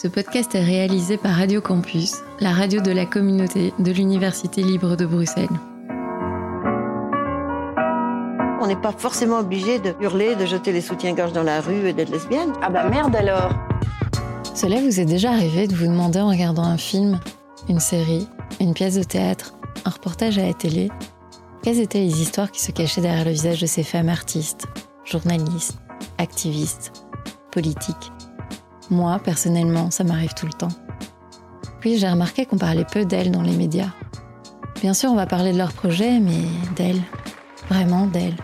Ce podcast est réalisé par Radio Campus, la radio de la communauté de l'Université libre de Bruxelles. On n'est pas forcément obligé de hurler, de jeter les soutiens-gorge dans la rue et d'être lesbienne. Ah bah merde alors Cela vous est déjà arrivé de vous demander en regardant un film, une série, une pièce de théâtre, un reportage à la télé, quelles étaient les histoires qui se cachaient derrière le visage de ces femmes artistes, journalistes, activistes, politiques? Moi, personnellement, ça m'arrive tout le temps. Puis j'ai remarqué qu'on parlait peu d'elles dans les médias. Bien sûr, on va parler de leurs projets, mais d'elles. Vraiment d'elles.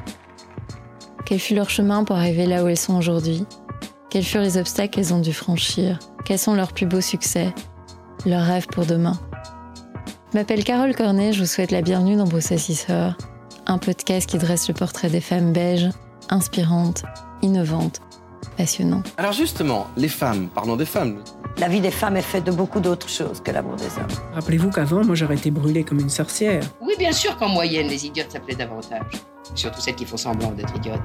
Quel fut leur chemin pour arriver là où elles sont aujourd'hui? Quels furent les obstacles qu'elles ont dû franchir? Quels sont leurs plus beaux succès? Leurs rêves pour demain? Je m'appelle Carole Cornet, je vous souhaite la bienvenue dans Heures, un podcast qui dresse le portrait des femmes belges, inspirantes, innovantes passionnant. Alors justement, les femmes, parlons des femmes. La vie des femmes est faite de beaucoup d'autres choses que l'amour des hommes. Rappelez-vous qu'avant, moi, j'aurais été brûlée comme une sorcière. Oui, bien sûr qu'en moyenne, les idiotes s'appelaient davantage. Surtout celles qui font semblant d'être idiotes.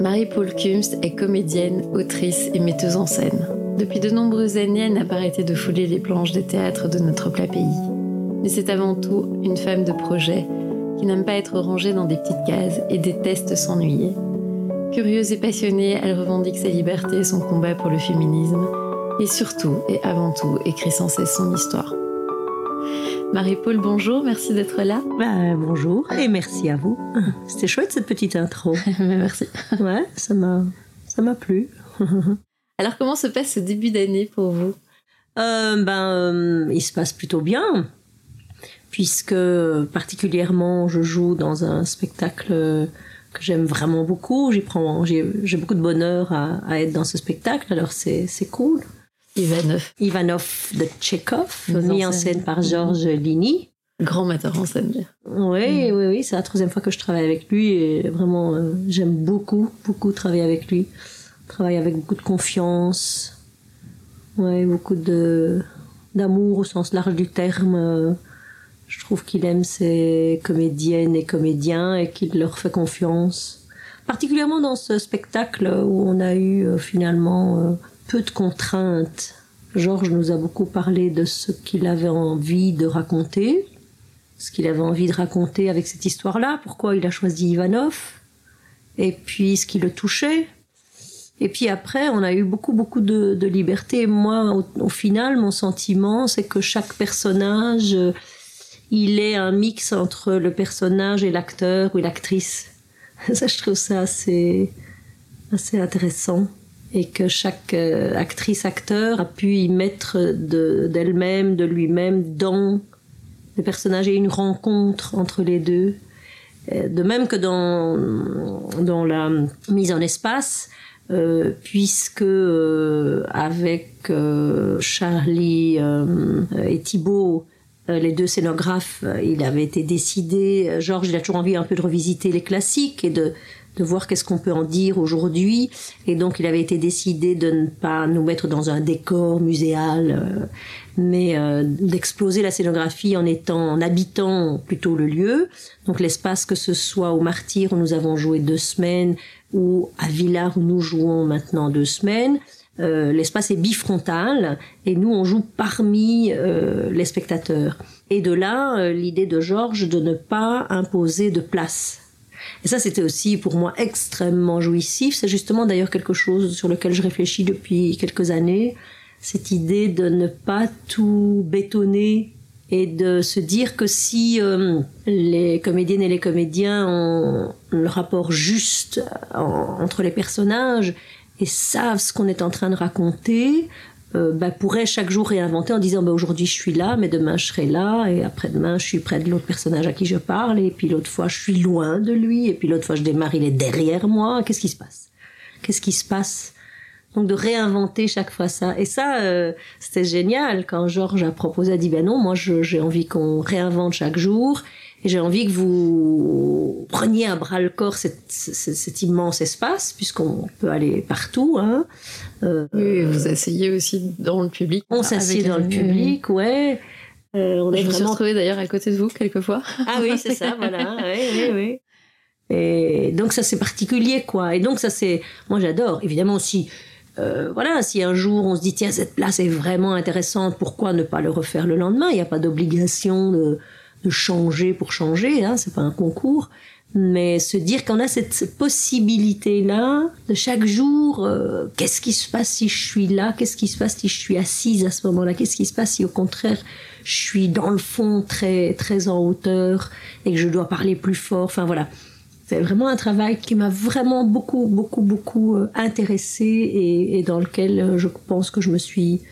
Marie-Paul Kumst est comédienne, autrice et metteuse en scène. Depuis de nombreuses années, elle n'a pas arrêté de fouler les planches des théâtres de notre plat pays. Mais c'est avant tout une femme de projet qui n'aime pas être rangée dans des petites cases et déteste s'ennuyer. Curieuse et passionnée, elle revendique sa liberté et son combat pour le féminisme, et surtout et avant tout écrit sans cesse son histoire. Marie-Paul, bonjour, merci d'être là. Ben, bonjour et merci à vous. C'était chouette cette petite intro. merci. Ouais, ça m'a, ça m'a plu. Alors comment se passe ce début d'année pour vous? Euh, Ben, euh, il se passe plutôt bien puisque particulièrement je joue dans un spectacle que j'aime vraiment beaucoup. J'y prends, j'ai, beaucoup de bonheur à, être dans ce spectacle, alors c'est, cool. Ivanov. Ivanov de Tchekhov, mis en scène par Georges Lini. Grand metteur en scène. Oui, oui, oui, c'est la troisième fois que je travaille avec lui et vraiment euh, j'aime beaucoup, beaucoup travailler avec lui. travaille avec beaucoup de confiance, ouais, beaucoup de d'amour au sens large du terme. Je trouve qu'il aime ses comédiennes et comédiens et qu'il leur fait confiance. Particulièrement dans ce spectacle où on a eu euh, finalement euh, peu de contraintes. Georges nous a beaucoup parlé de ce qu'il avait envie de raconter, ce qu'il avait envie de raconter avec cette histoire-là, pourquoi il a choisi Ivanov, et puis ce qui le touchait. Et puis après, on a eu beaucoup, beaucoup de, liberté. moi, au, final, mon sentiment, c'est que chaque personnage il est un mix entre le personnage et l'acteur ou l'actrice. Ça, je trouve ça assez, assez intéressant. Et que chaque euh, actrice-acteur a pu y mettre d'elle-même, de, lui-même dans le personnage et une rencontre entre les deux. Euh, de même que dans, dans la mise en espace, euh, puisque avec Charlie et Thibault, les deux scénographes, euh, il avait été décidé, euh, Georges, il a toujours envie un peu de revisiter les classiques et de, de voir qu'est-ce qu'on peut en dire aujourd'hui. Et donc, il avait été décidé de ne pas nous mettre dans un décor muséal, mais d'exploser la scénographie en étant, en habitant plutôt le lieu. Donc, l'espace que ce soit au Martyr où nous avons joué deux semaines ou à Villars où nous jouons maintenant deux semaines. Euh, l'espace est bifrontal et nous on joue parmi euh, les spectateurs. Et de là euh, l'idée de Georges de ne pas imposer de place. Et ça c'était aussi pour moi extrêmement jouissif. C'est justement d'ailleurs quelque chose sur lequel je réfléchis depuis quelques années. Cette idée de ne pas tout bétonner et de se dire que si les comédiennes et les comédiens ont le rapport juste entre les personnages et savent ce qu'on est en train de raconter, euh, bah, pourraient chaque jour réinventer en disant bah, aujourd'hui je suis là, mais demain je serai là, et après-demain je suis près de l'autre personnage à qui je parle, et puis l'autre fois je suis loin de lui, et puis l'autre fois je démarre, il est derrière moi. Qu'est-ce qui se passe? Qu'est-ce qui se passe? Donc de réinventer chaque fois ça. Et ça, euh, c'était génial quand Georges a proposé, a dit ben non, moi j'ai envie qu'on réinvente chaque jour et j'ai envie que vous preniez à bras le corps cet, cet, immense espace, puisqu'on peut aller partout. Hein. Euh, oui, vous asseyez aussi dans le public. On s'assied dans le public, ouais. Euh, on est je vraiment... me suis d'ailleurs à côté de vous quelquefois. Ah oui, c'est ça, voilà. oui, oui, oui. Et donc ça c'est particulier quoi. Et donc ça c'est, moi j'adore. Évidemment aussi, euh, voilà, si un jour on se dit tiens cette place est vraiment intéressante, pourquoi ne pas le refaire le lendemain? Il n'y a pas d'obligation de, de, changer pour changer, hein, c'est pas un concours. Mais se dire qu'on a cette possibilité-là de chaque jour, euh, qu'est-ce qui se passe si je suis là Qu'est-ce qui se passe si je suis assise à ce moment-là Qu'est-ce qui se passe si au contraire je suis dans le fond très très en hauteur et que je dois parler plus fort Enfin voilà, c'est vraiment un travail qui m'a vraiment beaucoup beaucoup beaucoup euh, intéressée et, dans lequel euh, je pense que je me suis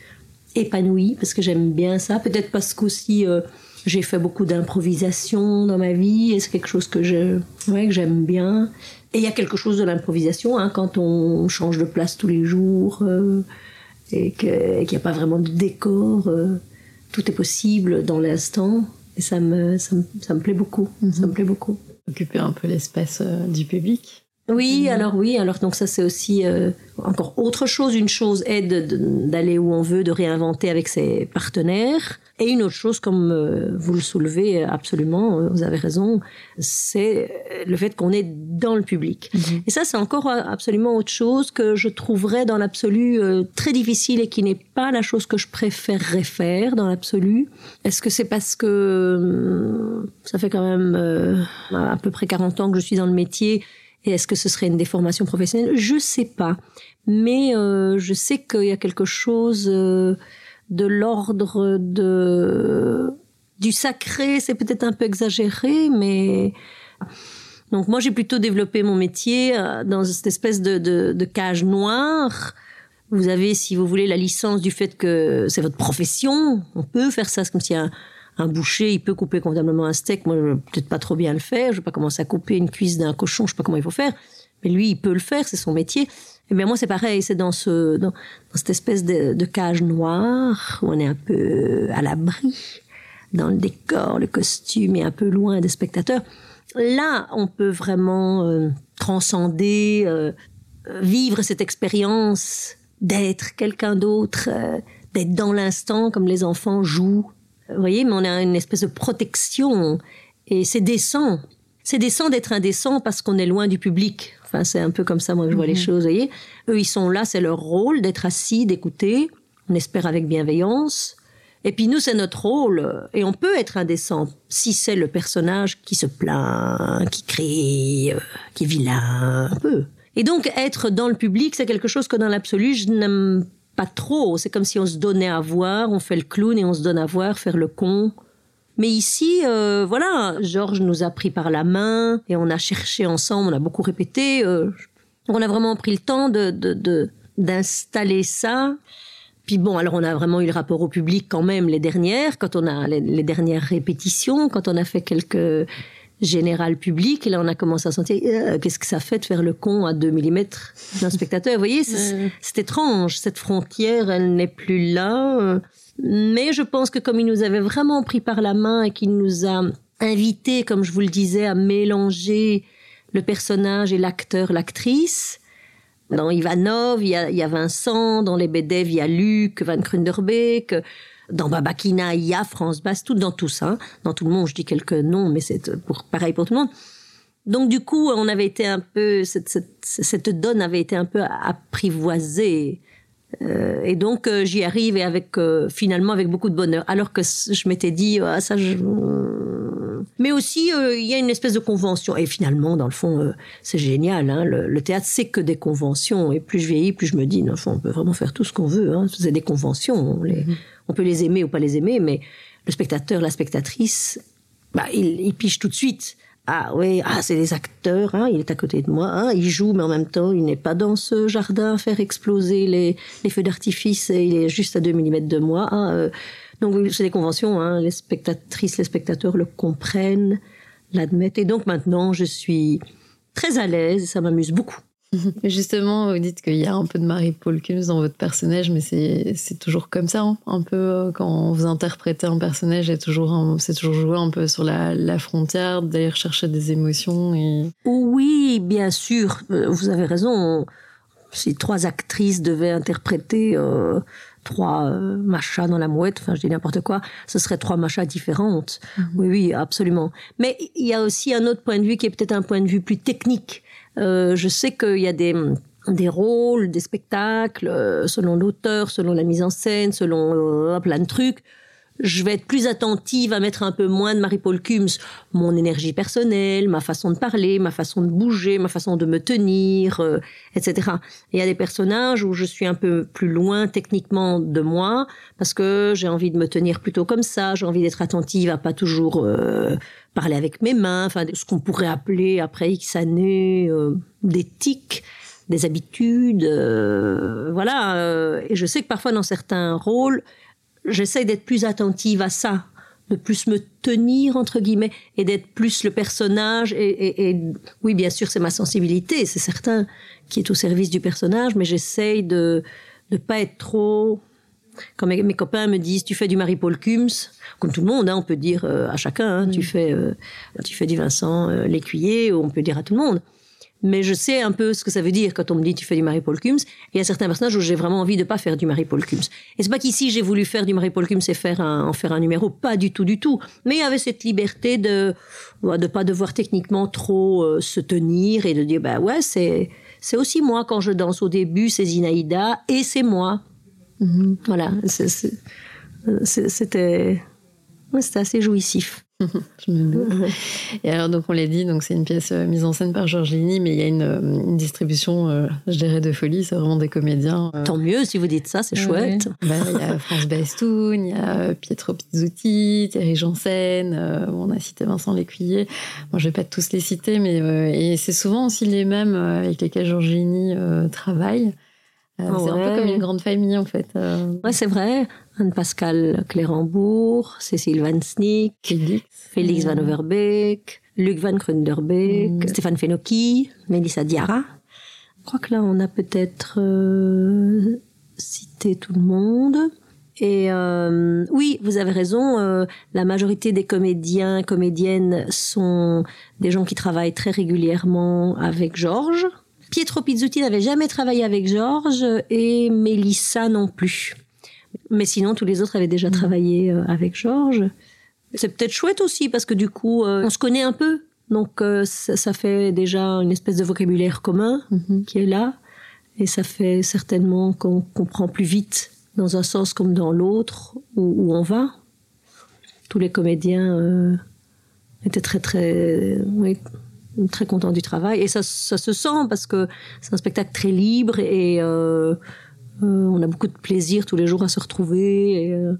épanouie parce que j'aime bien ça. Peut-être parce qu'aussi euh, j'ai fait beaucoup d'improvisation dans ma vie et c'est quelque chose que je, ouais, que j'aime bien. Et il y a quelque chose de l'improvisation hein, quand on change de place tous les jours euh, et qu'il n'y a pas vraiment de décor. Euh, tout est possible dans l'instant et ça me, ça me, ça me plaît beaucoup. Mhm. Ça me plaît beaucoup. Occuper un peu l'espace euh, du public. Oui, Mhm. alors oui, alors donc ça c'est aussi euh, encore autre chose. Une chose est d'aller où on veut, de réinventer avec ses partenaires. Et une autre chose, comme euh, vous le soulevez absolument, euh, vous avez raison, c'est euh, le fait qu'on est dans le public. Et ça c'est encore absolument autre chose que je trouverais dans l'absolu très difficile et qui n'est pas la chose que je préférerais faire dans l'absolu. Est-ce que c'est parce que euh, ça fait quand même à peu près 40 ans que je suis dans le métier et est-ce que ce serait une déformation professionnelle? Je sais pas. Mais euh, je sais qu'il y a quelque chose euh, de l'ordre de du sacré, c'est peut-être un peu exagéré, mais donc moi j'ai plutôt développé mon métier euh, dans cette espèce de, de, de cage noire. Vous avez, si vous voulez, la licence du fait que c'est votre profession. On peut faire ça, c'est comme si un, un boucher, il peut couper convenablement un steak. Moi, je vais peut-être pas trop bien le faire. Je vais pas commencer à couper une cuisse d'un cochon. Je sais pas comment il faut faire. Mais lui, il peut le faire. C'est son métier. Et bien moi, c'est pareil. C'est dans ce, dans, cette espèce de, de cage noire où on est un peu à l'abri dans le décor, le costume et un peu loin des spectateurs. Là, on peut vraiment euh, transcender, euh, vivre cette expérience d'être quelqu'un d'autre, euh, d'être dans l'instant comme les enfants jouent. Vous voyez, mais on a une espèce de protection et c'est décent. C'est décent d'être indécent parce qu'on est loin du public. Enfin, c'est un peu comme ça moi que je vois les choses. Vous voyez, eux ils sont là, c'est leur rôle d'être assis, d'écouter. On espère avec bienveillance. Et puis nous, c'est notre rôle, et on peut être indécent si c'est le personnage qui se plaint, qui crie, euh, qui est vilain, un peu. Et donc être dans le public, c'est quelque chose que dans l'absolu, je n'aime pas trop. C'est comme si on se donnait à voir, on fait le clown et on se donne à voir, faire le con. Mais ici, euh, voilà, Georges nous a pris par la main et on a cherché ensemble, on a beaucoup répété. euh, on a vraiment pris le temps de d'installer ça. Puis bon, alors on a vraiment eu le rapport au public quand même les dernières, quand on a les dernières répétitions, quand on a fait quelques générales publiques, et là on a commencé à sentir euh, qu'est-ce que ça fait de faire le con à 2 mm d'un spectateur? Vous voyez, c'est étrange, cette frontière, elle n'est plus là. Mais je pense que comme il nous avait vraiment pris par la main et qu'il nous a invités, comme je vous le disais, à mélanger le personnage et l'acteur, l'actrice, dans Ivanov, il y, a, il y a Vincent, dans les Bedev, il y a Luc Van Krunderbeek, dans Babakina, il y a France tout dans tout ça. Dans tout le monde, je dis quelques noms, mais c'est pour, pareil pour tout le monde. Donc du coup, on avait été un peu, cette, donne avait été un peu apprivoisée. Euh, et donc euh, j'y arrive et avec euh, finalement avec beaucoup de bonheur. Alors que je m'étais dit ah, ça je... Mais aussi euh, il y a une espèce de convention et finalement dans le fond euh, c'est génial. Hein, le, le théâtre c'est que des conventions et plus je vieillis plus je me dis non, on peut vraiment faire tout ce qu'on veut. Hein, c'est des conventions. On, les, on peut les aimer ou pas les aimer, mais le spectateur, la spectatrice, bah, il, il pige tout de suite. Ah oui, ah c'est des acteurs, hein, il est à côté de moi, hein, il joue, mais en même temps, il n'est pas dans ce jardin à faire exploser les, les feux d'artifice, et il est juste à 2 mm de moi. hein, euh. Donc c'est des conventions, hein, les spectatrices, les spectateurs le comprennent, l'admettent. Et donc maintenant, je suis très à l'aise, ça m'amuse beaucoup. Justement, vous dites qu'il y a un peu de Marie-Paul Kuhns dans votre personnage, mais c'est c'est toujours comme ça, hein, un peu euh, quand vous interprétez un personnage, a toujours c'est toujours joué un peu sur la, la frontière, d'aller chercher des émotions. Et... Oui, bien sûr, euh, vous avez raison. Si trois actrices devaient interpréter euh, trois euh, machas dans la mouette, enfin je dis n'importe quoi, ce serait trois machas différentes. Oui, oui, absolument. Mais il y a aussi un autre point de vue qui est peut-être un point de vue plus technique. Euh, je sais qu'il y a des des rôles, des spectacles, euh, selon l'auteur, selon la mise en scène, selon euh, plein de trucs. Je vais être plus attentive à mettre un peu moins de Marie-Paul Kums, mon énergie personnelle, ma façon de parler, ma façon de bouger, ma façon de me tenir, euh, etc. Et il y a des personnages où je suis un peu plus loin techniquement de moi, parce que j'ai envie de me tenir plutôt comme ça, j'ai envie d'être attentive à pas toujours euh, parler avec mes mains, enfin ce qu'on pourrait appeler après X années euh, des tics des habitudes, euh, voilà. euh, et je sais que parfois dans certains rôles, j'essaie d'être plus attentive à ça, de plus me tenir entre guillemets et d'être plus le personnage. Et, et- et oui, bien sûr, c'est ma sensibilité, c'est certain, qui est au service du personnage, mais j'essaye de ne pas être trop. Quand mes, mes copains me disent tu fais du Marie-Paul Kums, comme tout le monde, hein, on peut dire euh, à chacun, hein, tu fais euh, tu fais du Vincent euh, l'écuyer, ou on peut dire à tout le monde mais je sais un peu ce que ça veut dire quand on me dit tu fais du Marie-Paul Kums. Et il y a certains personnages où j'ai vraiment envie de pas faire du Marie-Paul Kums. Et c'est pas qu'ici j'ai voulu faire du Marie-Paul Kums et faire un, en faire un numéro, pas du tout, du tout. Mais il y avait cette liberté de de pas devoir techniquement trop euh, se tenir et de dire bah ouais c'est c'est aussi moi quand je danse au début c'est Zinaïda et c'est moi. Voilà, c'est- c'est- euh, c'était c'était assez jouissif. Je me doute. Et alors, donc, on l'a dit, donc c'est une pièce euh, mise en scène par Giorgini, mais il y a une, euh, une distribution, euh, je dirais, de folie. C'est vraiment des comédiens. euh, Tant mieux si vous dites ça, c'est chouette. Ouais. Bah, Il y a France Bastoun, il y a Pietro Pizzuti, Thierry Janssen, euh, bon, on a cité Vincent Lécuyer. Moi, je vais pas tous les citer, mais euh, et c'est souvent aussi les mêmes avec lesquels Giorgini euh, travaille. Euh, Ah C'est un peu comme une grande famille, en fait. Euh, Ouais, c'est vrai. Anne-Pascal Clérambourg, Cécile Van Snick, Félix. Félix Van Overbeek, Luc Van Krunderbeek, Mm. Stéphane Fenocchi, Mélissa Diarra. Je crois que là, on a peut-être euh, cité tout le monde. Et euh, oui, vous avez raison, euh, la majorité des comédiens, comédiennes sont des gens qui travaillent très régulièrement avec Georges. Pietro Pizzuti n'avait jamais travaillé avec Georges et Mélissa non plus. Mais sinon, tous les autres avaient déjà travaillé euh, avec Georges. C'est peut-être chouette aussi parce que du coup, euh, on se connaît un peu. Donc, euh, ça, ça fait déjà une espèce de vocabulaire commun Mhm. qui est là. Et ça fait certainement qu'on comprend plus vite dans un sens comme dans l'autre où, où on va. Tous les comédiens euh, étaient très, très, oui, très contents du travail. Et ça, ça se sent parce que c'est un spectacle très libre et euh, euh, on a beaucoup de plaisir tous les jours à se retrouver. et, euh,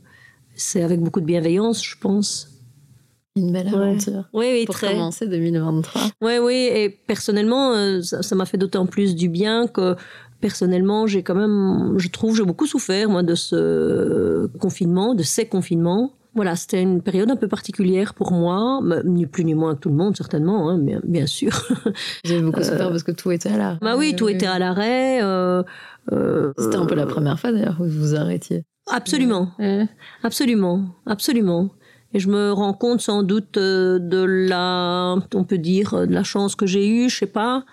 c'est avec beaucoup de bienveillance, je pense. Une belle Ouais. aventure. Oui, oui, Pour très. commencer 2023. Oui, oui, et personnellement, ça m'a fait d'autant plus du bien que personnellement, j'ai quand même, je trouve, j'ai beaucoup souffert, moi, de ce confinement, de ces confinements. Voilà, c'était une période un peu particulière pour moi, mais ni plus ni moins que tout le monde, certainement, hein, bien, bien sûr. J'ai beaucoup souffert parce que tout était à l'arrêt. bah oui, tout était à l'arrêt. euh, euh, C'était un peu la première fois d'ailleurs où vous vous arrêtiez. Absolument. Ouais. Absolument, absolument. Et je me rends compte sans doute euh, de la, on peut dire, euh, de la chance que j'ai eue, je sais pas.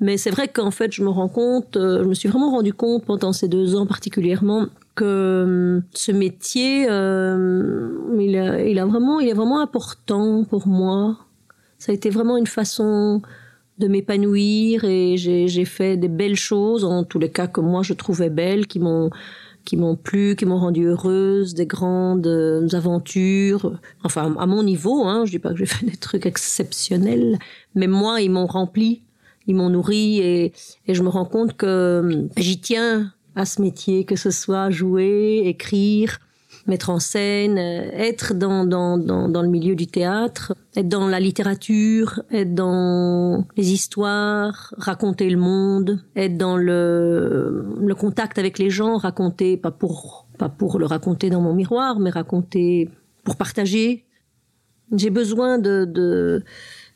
Mais c'est vrai qu'en fait, je me rends compte, euh, je me suis vraiment rendu compte pendant ces deux ans particulièrement que euh, ce métier, euh, il, a, il a vraiment, il est vraiment important pour moi. Ça a été vraiment une façon de m'épanouir et j'ai fait des belles choses, en tous les cas que moi je trouvais belles, qui m'ont qui m'ont plu, qui m'ont rendue heureuse, des grandes euh, aventures. Enfin, à mon niveau, hein, je dis pas que j'ai fait des trucs exceptionnels, mais moi, ils m'ont rempli, ils m'ont nourri et, et je me rends compte que euh, j'y tiens à ce métier, que ce soit jouer, écrire, mettre en scène, euh, être dans, dans, dans, dans le milieu du théâtre, être dans la littérature, être dans les histoires, raconter le monde, être dans le, le contact avec les gens, raconter, pas pour, pas pour le raconter dans mon miroir, mais raconter pour partager. J'ai besoin de, de,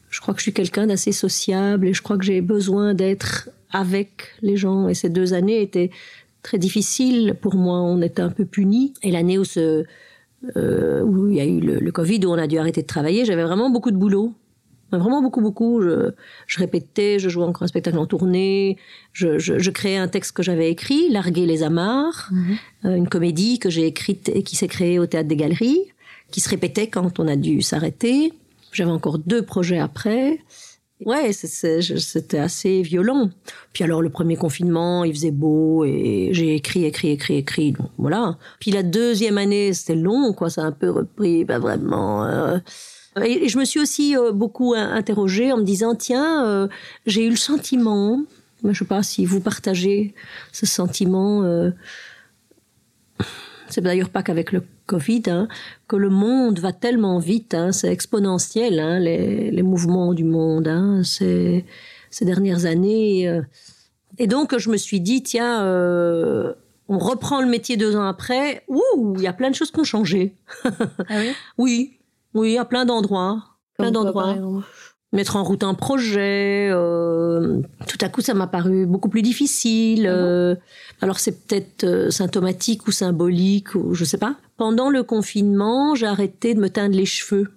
je crois que je suis quelqu'un d'assez sociable et je crois que j'ai besoin d'être avec les gens. Et ces deux années étaient très difficiles pour moi. On était un peu punis. Et l'année où, ce, euh, où il y a eu le, le Covid, où on a dû arrêter de travailler, j'avais vraiment beaucoup de boulot. Vraiment beaucoup, beaucoup. Je, je répétais, je jouais encore un spectacle en tournée, je, je, je créais un texte que j'avais écrit, Larguer les amarres, euh, une comédie que j'ai écrite et qui s'est créée au Théâtre des Galeries, qui se répétait quand on a dû s'arrêter. J'avais encore deux projets après. Ouais, c'était assez violent. Puis alors le premier confinement, il faisait beau et j'ai écrit, écrit, écrit, écrit. Donc voilà. Puis la deuxième année, c'était long, quoi. Ça a un peu repris, pas vraiment. euh. Et, je me suis aussi euh, beaucoup in- interrogée en me disant, tiens, euh, j'ai eu le sentiment, je sais pas si vous partagez ce sentiment. euh, c'est d'ailleurs pas qu'avec le Covid, hein, que le monde va tellement vite, hein, c'est exponentiel, hein, les, les mouvements du monde, c'est- ces dernières années. euh. Et donc, je me suis dit, tiens, euh, on reprend le métier deux ans après, ouh, il y a plein de choses qui ont changé. Ah oui? Oui, oui, à plein d'endroits. Plein d'endroits mettre en route un projet. euh, tout à coup, ça m'a paru beaucoup plus difficile. euh, alors, c'est peut-être euh, symptomatique ou symbolique, ou je sais pas. Pendant le confinement, j'ai arrêté de me teindre les cheveux.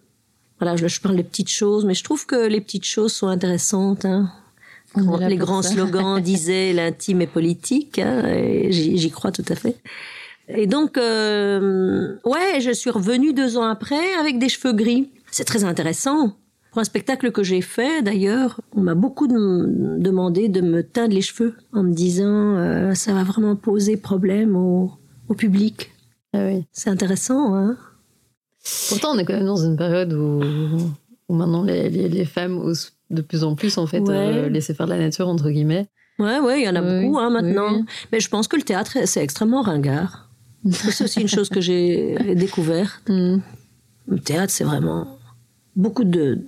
Voilà, je, je parle des petites choses, mais je trouve que les petites choses sont intéressantes. hein. Les grands ça. slogans disaient l'intime est politique, hein, et j'y j'y crois tout à fait. Et donc, euh, ouais, je suis revenue deux ans après avec des cheveux gris. C'est très intéressant. Pour un spectacle que j'ai fait, d'ailleurs, on m'a beaucoup dem- demandé de me teindre les cheveux en me disant euh, ça va vraiment poser problème au, au public. Ah oui. C'est intéressant, hein Pourtant, on est quand même dans une période où, où maintenant les, les, les femmes osent de plus en plus en fait Ouais. euh, laisser faire de la nature entre guillemets. Ouais, ouais, il y en a Oui, beaucoup hein, maintenant. oui. Mais je pense que le théâtre, c'est extrêmement ringard. C'est aussi une chose que j'ai découverte. Hmm. Le théâtre, c'est vraiment beaucoup de,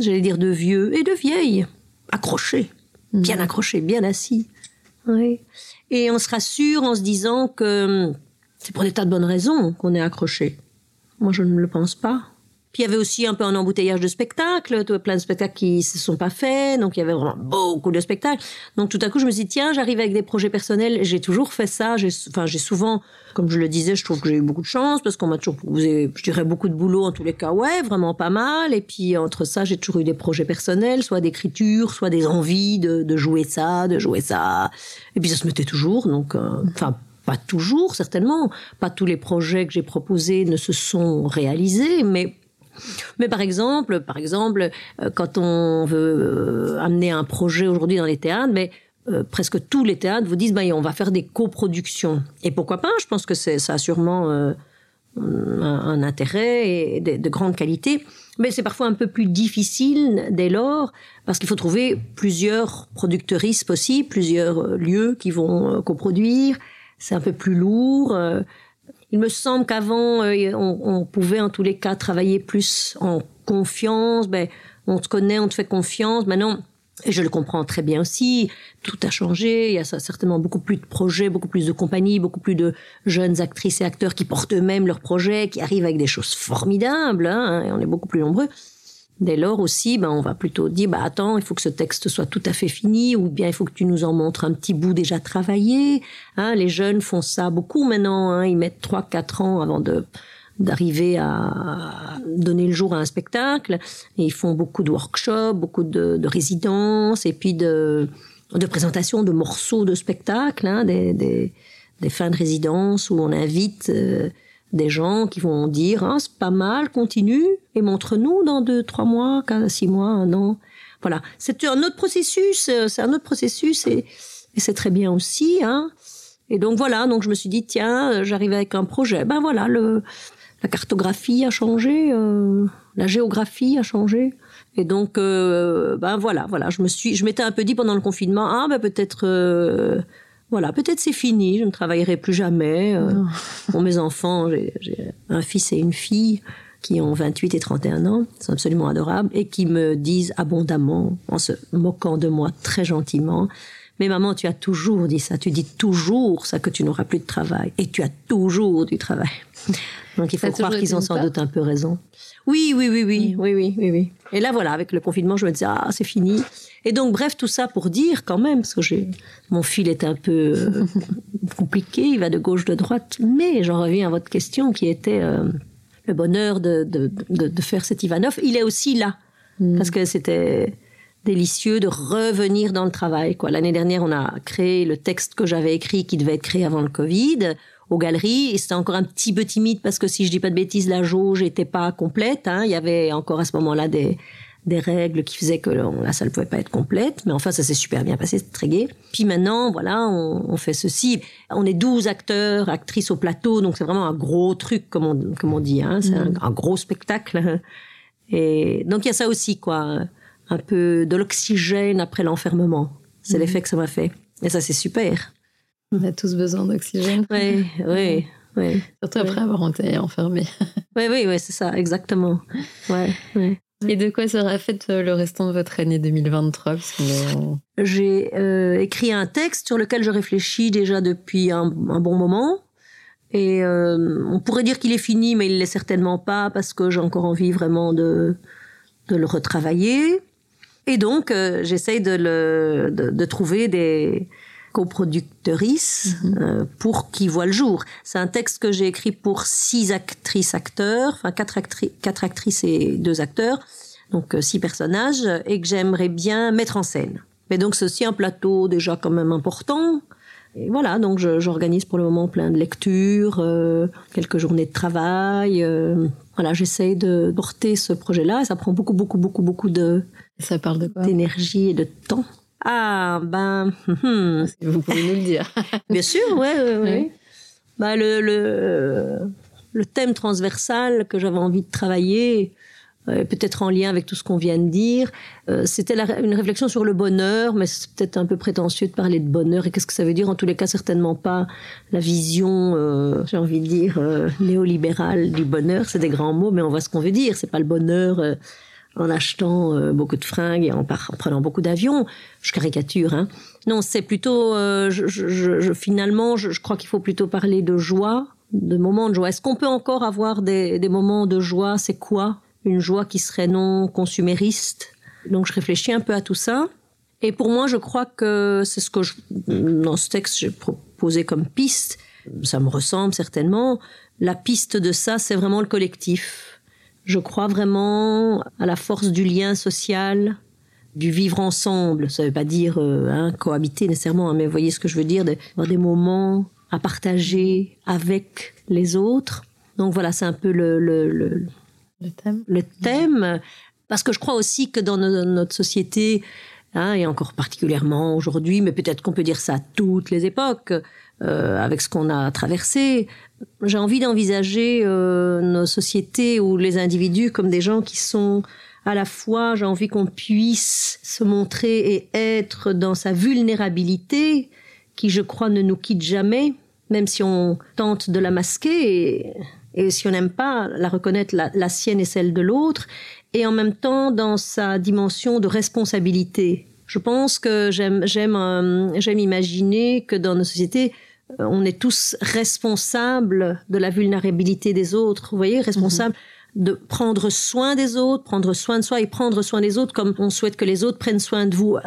j'allais dire, de vieux et de vieilles, accrochés, bien accrochés, bien assis. Oui. Et on se rassure en se disant que c'est pour des tas de bonnes raisons qu'on est accroché. Moi, je ne le pense pas. Puis il y avait aussi un peu un embouteillage de spectacles, plein de spectacles qui se sont pas faits, donc il y avait vraiment beaucoup de spectacles. Donc tout à coup, je me suis dit, tiens, j'arrive avec des projets personnels, j'ai toujours fait ça, j'ai, enfin, j'ai souvent, comme je le disais, je trouve que j'ai eu beaucoup de chance, parce qu'on m'a toujours proposé, je dirais, beaucoup de boulot en tous les cas, ouais, vraiment pas mal, et puis entre ça, j'ai toujours eu des projets personnels, soit d'écriture, soit des envies de, de jouer ça, de jouer ça, et puis ça se mettait toujours, donc, euh, enfin, pas toujours, certainement. Pas tous les projets que j'ai proposés ne se sont réalisés, mais mais par exemple, par exemple, euh, quand on veut euh, amener un projet aujourd'hui dans les théâtres, mais euh, presque tous les théâtres vous disent, ben, on va faire des coproductions. Et pourquoi pas? Je pense que ça a sûrement un, intérêt et de, de grande qualité. Mais c'est parfois un peu plus difficile dès lors, parce qu'il faut trouver plusieurs productrices possibles, plusieurs lieux qui vont coproduire. C'est un peu plus lourd. Il me semble qu'avant, euh, on, pouvait en tous les cas travailler plus en confiance. Ben, on te connaît, on te fait confiance. Maintenant, et je le comprends très bien aussi, tout a changé. Il y a certainement beaucoup plus de projets, beaucoup plus de compagnies, beaucoup plus de jeunes actrices et acteurs qui portent eux-mêmes leurs projets, qui arrivent avec des choses formidables. hein, et on est beaucoup plus nombreux. Dès lors aussi, ben, on va plutôt dire, bah, attends, il faut que ce texte soit tout à fait fini, ou bien il faut que tu nous en montres un petit bout déjà travaillé. Hein, les jeunes font ça beaucoup maintenant. Hein, ils mettent trois, quatre ans avant de d'arriver à donner le jour à un spectacle. Et ils font beaucoup de workshops, beaucoup de, de résidences, et puis de, de présentations de morceaux de spectacles, hein, des, des, des fins de résidence où on invite euh, des gens qui vont dire ah, c'est pas mal, continue et montre-nous dans deux, trois mois, quatre, six mois, un an. Voilà, c'est un autre processus, euh, c'est un autre processus et, c'est très bien aussi. Hein. Et donc voilà, donc je me suis dit tiens, euh, j'arrive avec un projet. Ben voilà, le, la cartographie a changé, euh, la géographie a changé. Et donc, ben voilà, voilà, je me suis, je m'étais un peu dit pendant le confinement, ah ben peut-être, voilà, peut-être c'est fini, je ne travaillerai plus jamais. euh. Bon, mes enfants, j'ai un fils et une fille qui ont 28 et 31 ans, ils sont absolument adorables, et qui me disent abondamment, en se moquant de moi très gentiment, mais maman, tu as toujours dit ça, tu dis toujours ça que tu n'auras plus de travail, et tu as toujours du travail. Donc il faut croire qu'ils ont sans peur doute un peu raison. Oui, oui, oui, oui, oui, oui, oui, oui. Et là, voilà, avec le confinement, je me disais, ah, c'est fini. Et donc, bref, tout ça pour dire quand même, parce que j'ai, mon fil est un peu euh, compliqué, il va de gauche, de droite, mais j'en reviens à votre question qui était euh, le bonheur de, de, de, de faire cet Ivanov. Il est aussi là. Mm. parce que c'était délicieux de revenir dans le travail. Quoi. L'année dernière, on a créé le texte que j'avais écrit qui devait être créé avant le Covid aux galeries et c'était encore un petit peu timide parce que si je dis pas de bêtises, la jauge n'était pas complète. Hein. Il y avait encore à ce moment-là des, des règles qui faisaient que la salle pouvait pas être complète. Mais enfin, ça s'est super bien passé, c'est très gai. Puis maintenant, voilà, on, on, fait ceci. On est 12 acteurs, actrices au plateau, donc c'est vraiment un gros truc, comme on, comme on dit. Hein. C'est un, un gros spectacle. Et donc il y a ça aussi, quoi. Un peu de l'oxygène après l'enfermement. C'est Mhm. l'effet que ça m'a fait. Et ça, c'est super. On a tous besoin d'oxygène. Oui, oui, oui. Surtout après avoir été enfermé. Oui, oui, oui, c'est ça, exactement. Ouais, ouais. Et de quoi sera fait euh, le restant de votre année 2023 Parce qu'on est- J'ai euh, écrit un texte sur lequel je réfléchis déjà depuis un, un bon moment. Et euh, on pourrait dire qu'il est fini, mais il l'est certainement pas parce que j'ai encore envie vraiment de, de le retravailler. Et donc, euh, j'essaye de, de, de trouver des coproductrices euh, pour qui voient le jour. C'est un texte que j'ai écrit pour six actrices acteurs, enfin quatre, actri quatre actrices et deux acteurs, donc euh, six personnages, et que j'aimerais bien mettre en scène. Mais donc c'est aussi un plateau déjà quand même important. Et voilà, donc j'organise pour le moment plein de lectures, euh, quelques journées de travail. euh, voilà, j'essaye de porter ce projet-là et ça prend beaucoup, beaucoup, beaucoup, beaucoup de Ça parle de d'énergie et de temps. Ah, ben, Si Vous pouvez nous le dire. bien sûr, ouais, ouais, ouais. Ouais. Bah, le, le, le thème transversal que j'avais envie de travailler, euh, peut-être en lien avec tout ce qu'on vient de dire, euh, c'était une réflexion sur le bonheur, mais c'est peut-être un peu prétentieux de parler de bonheur et qu'est-ce que ça veut dire? En tous les cas, certainement pas la vision, euh, j'ai envie de dire, néolibérale du bonheur. C'est des grands mots, mais on voit ce qu'on veut dire. C'est pas le bonheur. En achetant euh, beaucoup de fringues et en, en prenant beaucoup d'avions. Je caricature, hein. Non, c'est plutôt, euh, je, je- je- finalement, je, je crois qu'il faut plutôt parler de joie, de moments de joie. Est-ce qu'on peut encore avoir des, des moments de joie? C'est quoi? Une joie qui serait non consumériste? Donc, je réfléchis un peu à tout ça. Et pour moi, je crois que c'est ce que je, dans ce texte, j'ai proposé comme piste. Ça me ressemble certainement. La piste de ça, c'est vraiment le collectif. Je crois vraiment à la force du lien social, du vivre ensemble. Ça ne veut pas dire euh, hein, cohabiter nécessairement, hein, mais vous voyez ce que je veux dire, d'avoir des moments à partager avec les autres. Donc voilà, c'est un peu le, le, le, Le thème le thème, parce que je crois aussi que dans no- notre société, hein, et encore particulièrement aujourd'hui, mais peut-être qu'on peut dire ça à toutes les époques, euh, avec ce qu'on a traversé, j'ai envie d'envisager euh, nos sociétés ou les individus comme des gens qui sont à la fois, j'ai envie qu'on puisse se montrer et être dans sa vulnérabilité, qui je crois ne nous quitte jamais, même si on tente de la masquer et, si on n'aime pas la reconnaître, la, sienne et celle de l'autre, et en même temps dans sa dimension de responsabilité. Je pense que j'aime j'aime euh, imaginer que dans nos sociétés on est tous responsables de la vulnérabilité des autres. Vous voyez, responsables de prendre soin des autres, prendre soin de soi et prendre soin des autres comme on souhaite que les autres prennent soin de vous. euh,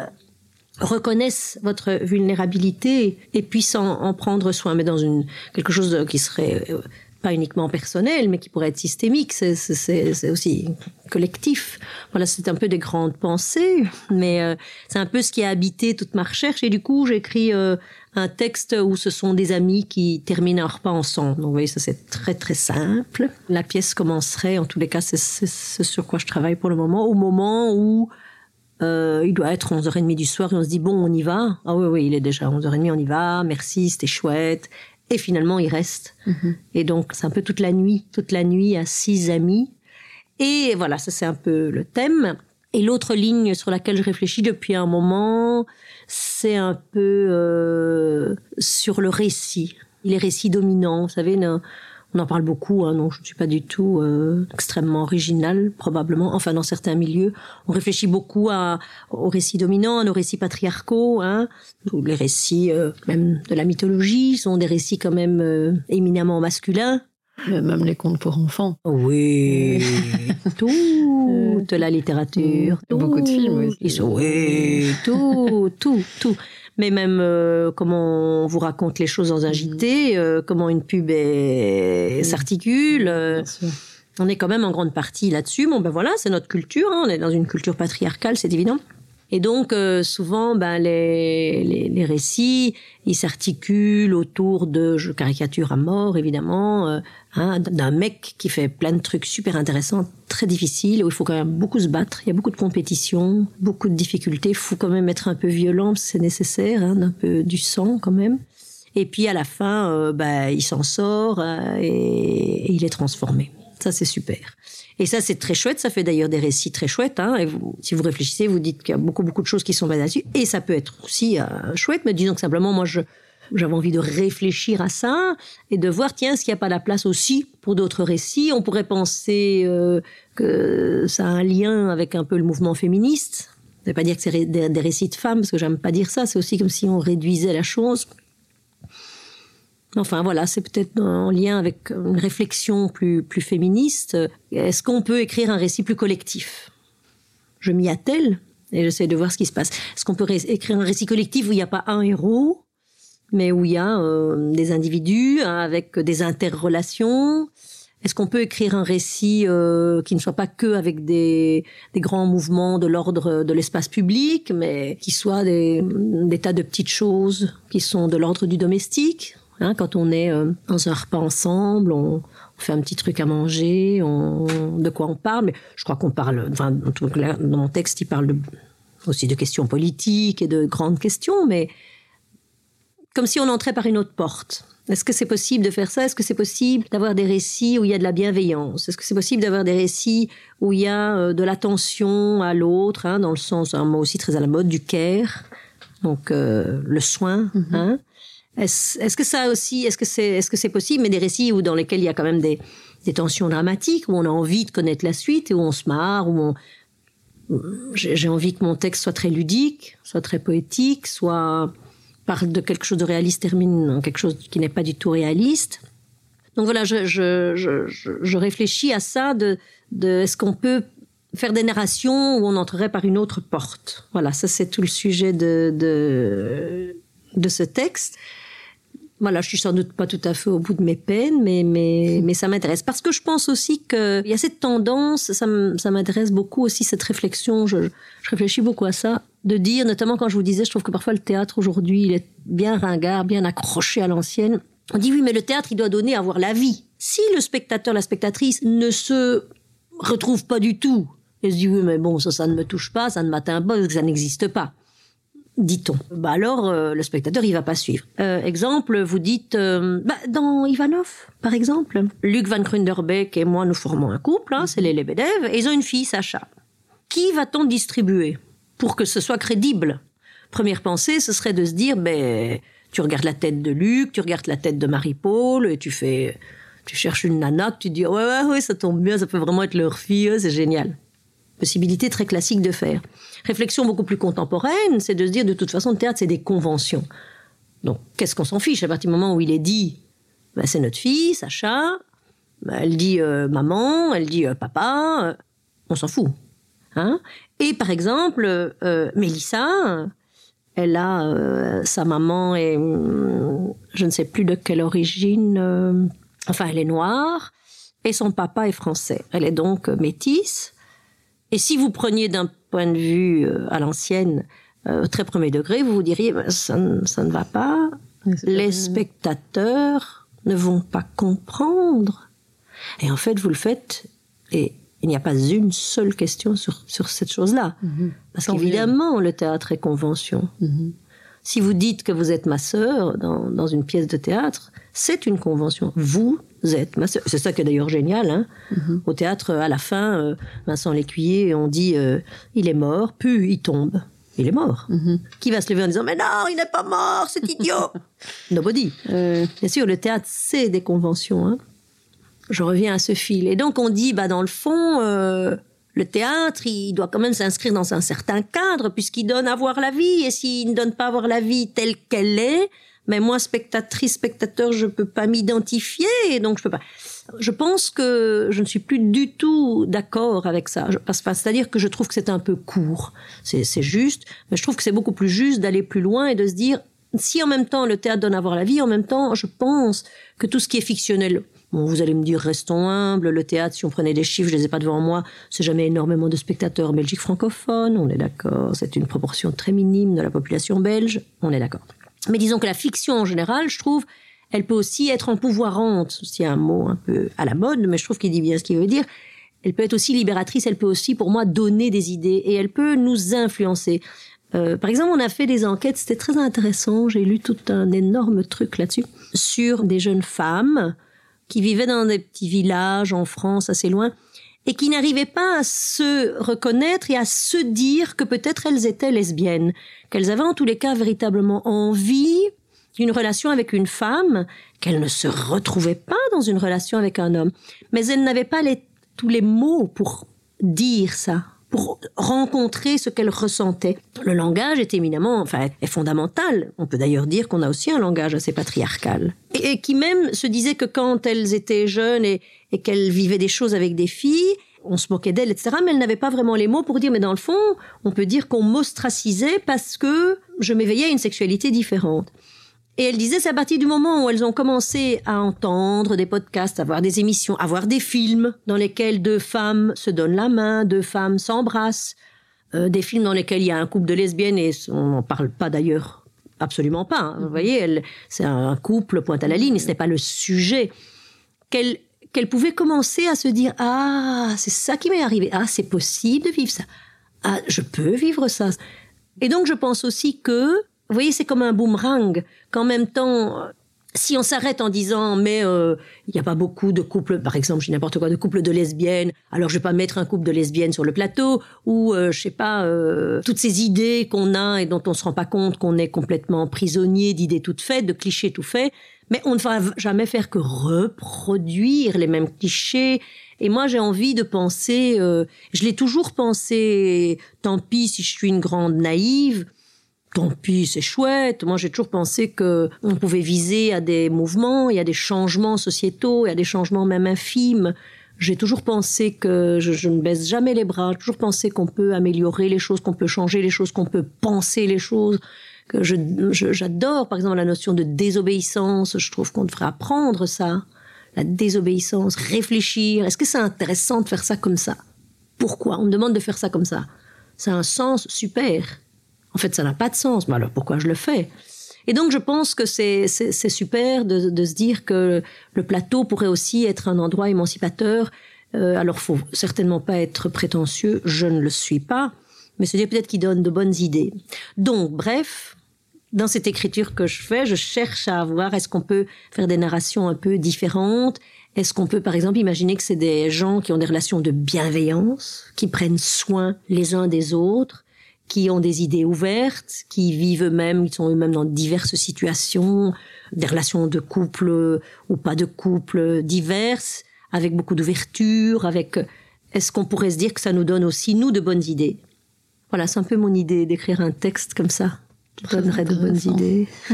reconnaissent votre vulnérabilité et puissent en, en prendre soin, mais dans une quelque chose qui serait euh, pas uniquement personnel, mais qui pourrait être systémique. C'est aussi collectif. Voilà, c'est un peu des grandes pensées, mais euh, c'est un peu ce qui a habité toute ma recherche. Et du coup, j'écris euh, un texte où ce sont des amis qui terminent un repas ensemble. Donc, vous voyez, ça c'est très très simple. La pièce commencerait, en tous les cas, c'est ce sur quoi je travaille pour le moment, au moment où euh, il doit être 11h30 du soir et on se dit, bon, on y va. Ah oui, oui, il est déjà 11h30, on y va. Merci, c'était chouette. Et finalement, il reste. Et donc, c'est un peu toute la nuit, toute la nuit à six amis. Et voilà, ça c'est un peu le thème. Et l'autre ligne sur laquelle je réfléchis depuis un moment, c'est un peu euh, sur le récit. Les récits dominants, vous savez, on en parle beaucoup, hein, non, je ne suis pas du tout euh, extrêmement original, probablement, enfin dans certains milieux. On réfléchit beaucoup à, aux récits dominants, à nos récits patriarcaux, hein, les récits euh, même de la mythologie sont des récits quand même euh, éminemment masculins. Mais Même les contes pour enfants. Oui, toute la littérature. Beaucoup de films aussi. Oui, tout, tout, tout. Mais même euh, comment on vous raconte les choses dans un JT, euh, comment une pub s'articule. euh. On est quand même en grande partie là-dessus. Bon, ben voilà, c'est notre culture. hein. On est dans une culture patriarcale, c'est évident. Et donc, euh, souvent, ben, les, les, récits, ils s'articulent autour de, je caricature à mort, évidemment, euh, hein, d'un mec qui fait plein de trucs super intéressants, très difficiles, où il faut quand même beaucoup se battre. Il y a beaucoup de compétition, beaucoup de difficultés. Il faut quand même être un peu violent, c'est nécessaire, hein, un peu du sang quand même. Et puis à la fin, euh, ben, il s'en sort et, et il est transformé. Ça, c'est super. Et ça, c'est très chouette. Ça fait d'ailleurs des récits très chouettes. Hein. Et vous, si vous réfléchissez, vous dites qu'il y a beaucoup, beaucoup de choses qui sont basées là-dessus. Et ça peut être aussi euh, chouette. Mais disons que simplement, moi, je, j'avais envie de réfléchir à ça et de voir, tiens, est-ce qu'il n'y a pas la place aussi pour d'autres récits? On pourrait penser euh, que ça a un lien avec un peu le mouvement féministe. Ça ne veut pas dire que c'est des récits de femmes, parce que j'aime pas dire ça. C'est aussi comme si on réduisait la chose. Enfin voilà, c'est peut-être en lien avec une réflexion plus, plus féministe. Est-ce qu'on peut écrire un récit plus collectif? Je m'y attelle et j'essaie de voir ce qui se passe. Est-ce qu'on peut écrire un récit collectif où il n'y a pas un héros, mais où il y a euh, des individus avec des interrelations? Est-ce qu'on peut écrire un récit euh, qui ne soit pas que avec des, des grands mouvements de l'ordre de l'espace public, mais qui soit des tas de petites choses qui sont de l'ordre du domestique? Hein, quand on est euh, dans un repas ensemble, on, on fait un petit truc à manger, on, de quoi on parle. Mais je crois qu'on parle, enfin, dans mon texte, il parle de- aussi de questions politiques et de grandes questions, mais comme si on entrait par une autre porte. Est-ce que c'est possible de faire ça? Est-ce que c'est possible d'avoir des récits où il y a de la bienveillance? Est-ce que c'est possible d'avoir des récits où il y a euh, de l'attention à l'autre, hein, dans le sens, un mot aussi très à la mode, du care, donc euh, le soin hein? Est-ce que ça aussi, est-ce que c'est possible, mais des récits où, dans lesquels il y a quand même des, tensions dramatiques, où on a envie de connaître la suite, où on se marre, où on, j'ai envie que mon texte soit très ludique, soit très poétique, soit parle de quelque chose de réaliste, termine en quelque chose qui n'est pas du tout réaliste. Donc voilà, je, réfléchis à ça de, est-ce qu'on peut faire des narrations où on entrerait par une autre porte? Voilà, ça c'est tout le sujet de ce texte. Voilà, je suis sans doute pas tout à fait au bout de mes peines, mais, mais, mais ça m'intéresse. Parce que je pense aussi qu'il y a cette tendance, ça m'intéresse beaucoup aussi, cette réflexion, je, je réfléchis beaucoup à ça, de dire, notamment quand je vous disais, je trouve que parfois le théâtre aujourd'hui, il est bien ringard, bien accroché à l'ancienne. On dit oui, mais le théâtre, il doit donner à voir la vie. Si le spectateur, la spectatrice ne se retrouve pas du tout, et se dit oui, mais bon, ça, ça ne me touche pas, ça ne m'atteint pas, ça n'existe pas dit-on. Bah alors, euh, le spectateur, il va pas suivre. Euh, exemple, vous dites, euh, bah, dans Ivanov, par exemple, Luc Van Krunderbeck et moi, nous formons un couple, hein, c'est les Lebedev, et ils ont une fille, Sacha. Qui va-t-on distribuer pour que ce soit crédible? Première pensée, ce serait de se dire, ben, tu regardes la tête de Luc, tu regardes la tête de Marie-Paul, et tu fais, tu cherches une nana, tu dis, ouais, ouais, ouais, ça tombe bien, ça peut vraiment être leur fille, c'est génial possibilité très classique de faire. Réflexion beaucoup plus contemporaine, c'est de se dire de toute façon le théâtre c'est des conventions. Donc qu'est-ce qu'on s'en fiche à partir du moment où il est dit ben, c'est notre fille, Sacha, ben, elle dit euh, maman, elle dit euh, papa, euh, on s'en fout. Hein Et par exemple, Mélissa, elle a sa maman est je ne sais plus de quelle origine, enfin elle est noire et son papa est français. Elle est donc métisse. Et si vous preniez d'un point de vue euh, à l'ancienne, euh, très premier degré, vous vous diriez, ben, ça, ne- ça ne va pas. Les spectateurs ne vont pas comprendre. Et en fait, vous le faites, et il n'y a pas une seule question sur, sur cette chose-là. Parce Tant mieux. qu'évidemment, le théâtre est convention. Mhm. Si vous dites que vous êtes ma sœur dans, dans une pièce de théâtre, c'est une convention. Vous êtes ma sœur. C'est ça qui est d'ailleurs génial. Hein Au théâtre, à la fin, euh, Vincent Lécuyer, on dit euh, il est mort, puis il tombe. Il est mort. Qui va se lever en disant mais non, il n'est pas mort, c'est idiot. Nobody. Bien sûr, le théâtre, c'est des conventions. hein. Je reviens à ce fil. Et donc, on dit, bah, dans le fond, euh, le théâtre, il doit quand même s'inscrire dans un certain cadre, puisqu'il donne à voir la vie. Et s'il ne donne pas à voir la vie telle qu'elle est, mais moi, spectatrice, spectateur, je peux pas m'identifier, donc je peux pas. Je pense que je ne suis plus du tout d'accord avec ça. C'est-à-dire que je trouve que c'est un peu court. C'est juste, mais je trouve que c'est beaucoup plus juste d'aller plus loin et de se dire, si en même temps le théâtre donne à voir la vie, en même temps, je pense que tout ce qui est fictionnel, Bon, vous allez me dire, restons humbles. Le théâtre, si on prenait des chiffres, je les ai pas devant moi, c'est jamais énormément de spectateurs en Belgique francophone. On est d'accord. C'est une proportion très minime de la population belge. On est d'accord. Mais disons que la fiction en général, je trouve, elle peut aussi être empouvoirante. C'est un mot un peu à la mode, mais je trouve qu'il dit bien ce qu'il veut dire. Elle peut être aussi libératrice, elle peut aussi, pour moi, donner des idées et elle peut nous influencer. Euh, par exemple, on a fait des enquêtes, c'était très intéressant. J'ai lu tout un énorme truc là-dessus sur des jeunes femmes qui vivaient dans des petits villages en France assez loin et qui n'arrivaient pas à se reconnaître et à se dire que peut-être elles étaient lesbiennes, qu'elles avaient en tous les cas véritablement envie d'une relation avec une femme, qu'elles ne se retrouvaient pas dans une relation avec un homme, mais elles n'avaient pas tous les mots pour dire ça, pour rencontrer ce qu'elles ressentaient. Le langage est éminemment, enfin, est fondamental. On peut d'ailleurs dire qu'on a aussi un langage assez patriarcal. Et, qui même se disait que quand elles étaient jeunes et, qu'elles vivaient des choses avec des filles, on se moquait d'elles, etc. Mais elles n'avaient pas vraiment les mots pour dire, mais dans le fond, on peut dire qu'on m'ostracisait parce que je m'éveillais à une sexualité différente. Et elle disait, c'est à partir du moment où elles ont commencé à entendre des podcasts, à voir des émissions, à voir des films dans lesquels deux femmes se donnent la main, deux femmes s'embrassent, euh, des films dans lesquels il y a un couple de lesbiennes et on n'en parle pas d'ailleurs absolument pas. Hein. Vous voyez, c'est un couple pointe à la ligne, ce n'est pas le sujet. Qu'elle qu'elle pouvait commencer à se dire ah c'est ça qui m'est arrivé ah c'est possible de vivre ça ah je peux vivre ça et donc je pense aussi que vous voyez, c'est comme un boomerang, qu'en même temps, si on s'arrête en disant mais euh, il n'y a pas beaucoup de couples, par exemple, je n'importe quoi, de couples de lesbiennes, alors je vais pas mettre un couple de lesbiennes sur le plateau, ou euh, je sais pas, euh, toutes ces idées qu'on a et dont on se rend pas compte qu'on est complètement prisonnier d'idées toutes faites, de clichés tout faits, mais on ne va jamais faire que reproduire les mêmes clichés. Et moi, j'ai envie de penser, je l'ai toujours pensé, tant pis si je suis une grande naïve, tant pis, c'est chouette. Moi, j'ai toujours pensé que on pouvait viser à des mouvements, il y a des changements sociétaux, il y a des changements même infimes. J'ai toujours pensé que je, ne baisse jamais les bras. J'ai toujours pensé qu'on peut améliorer les choses, qu'on peut changer les choses, qu'on peut penser les choses. Que je, j'adore, par exemple, la notion de désobéissance. Je trouve qu'on devrait apprendre ça. La désobéissance, réfléchir. Est-ce que c'est intéressant de faire ça comme ça? Pourquoi? On me demande de faire ça comme ça. Ça a un sens super. En fait, ça n'a pas de sens. Mais alors pourquoi je le fais? Et donc, je pense que c'est super de, se dire que le plateau pourrait aussi être un endroit émancipateur. Euh, alors, faut certainement pas être prétentieux. Je ne le suis pas. Mais se dire peut-être qu'il donne de bonnes idées. Donc, bref, dans cette écriture que je fais, je cherche à voir est-ce qu'on peut faire des narrations un peu différentes. Est-ce qu'on peut, par exemple, imaginer que c'est des gens qui ont des relations de bienveillance, qui prennent soin les uns des autres, qui ont des idées ouvertes, qui vivent eux-mêmes, ils sont eux-mêmes dans diverses situations, des relations de couple ou pas de couple diverses, avec beaucoup d'ouverture, avec... Est-ce qu'on pourrait se dire que ça nous donne aussi, nous, de bonnes idées? Voilà, c'est un peu mon idée d'écrire un texte comme ça, qui donnerait de bonnes idées.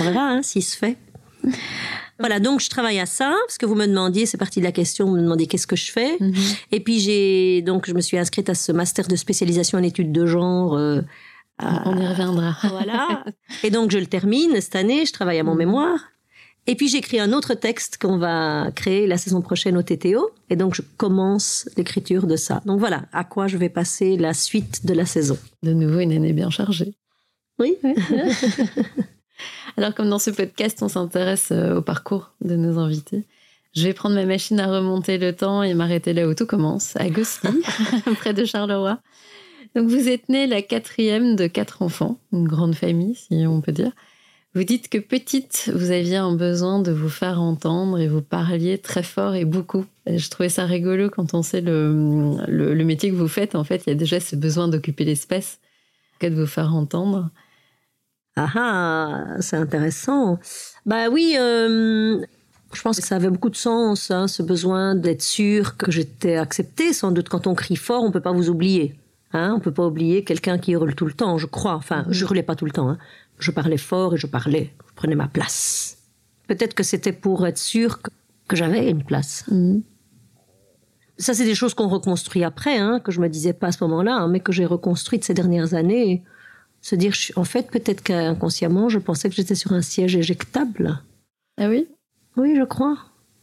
On verra hein, s'il se fait. Voilà, donc je travaille à ça, parce que vous me demandiez, c'est parti de la question, vous me demandiez qu'est-ce que je fais. Mhm. Et puis j'ai, donc je me suis inscrite à ce master de spécialisation en études de genre. Euh, On y reviendra. Voilà. Et donc je le termine cette année, je travaille à mon mhm. mémoire. Et puis j'écris un autre texte qu'on va créer la saison prochaine au TTO. Et donc je commence l'écriture de ça. Donc voilà, à quoi je vais passer la suite de la saison. De nouveau une année bien chargée. Oui. oui. Alors, comme dans ce podcast, on s'intéresse euh, au parcours de nos invités, je vais prendre ma machine à remonter le temps et m'arrêter là où tout commence, à Gossely, près de Charleroi. Donc, vous êtes née la quatrième de quatre enfants, une grande famille, si on peut dire. Vous dites que petite, vous aviez un besoin de vous faire entendre et vous parliez très fort et beaucoup. je trouvais ça rigolo quand on sait le, le, métier que vous faites. En fait, il y a déjà ce besoin d'occuper l'espace que de vous faire entendre. Ah ah, c'est intéressant. Bah oui, euh, je pense que ça avait beaucoup de sens, hein, ce besoin d'être sûr que j'étais acceptée. Sans doute, quand on crie fort, on peut pas vous oublier. Hein, on peut pas oublier quelqu'un qui hurle tout le temps, je crois. Enfin, je hurlais pas tout le temps. Hein. Je parlais fort et je parlais. Je prenais ma place. Peut-être que c'était pour être sûr que, j'avais une place. Mm. Ça, c'est des choses qu'on reconstruit après, hein, que je me disais pas à ce moment-là, mais que j'ai reconstruites ces dernières années. Se dire, en fait, peut-être qu'inconsciemment, je pensais que j'étais sur un siège éjectable. Ah oui? Oui, je crois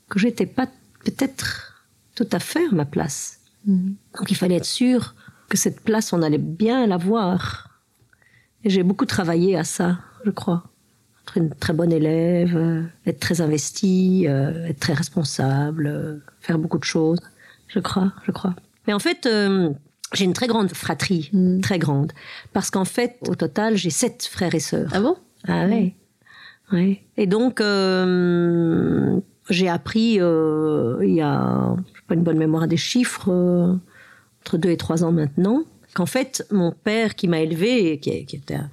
que j'étais pas peut-être tout à fait à ma place. Mhm. Donc il fallait être sûr que cette place, on allait bien l'avoir. Et j'ai beaucoup travaillé à ça, je crois. Être une très bonne élève, euh, être très investie, euh, être très responsable, euh, faire beaucoup de choses. Je crois, je crois. Mais en fait, euh, j'ai une très grande fratrie, Mm. très grande. Parce qu'en fait, au total, j'ai sept frères et sœurs. Ah bon? Ah ouais. ouais. Et donc, euh, j'ai appris, euh, il y a, pas une bonne mémoire des chiffres, euh, entre deux et trois ans maintenant, qu'en fait, mon père qui m'a élevé, qui, qui était un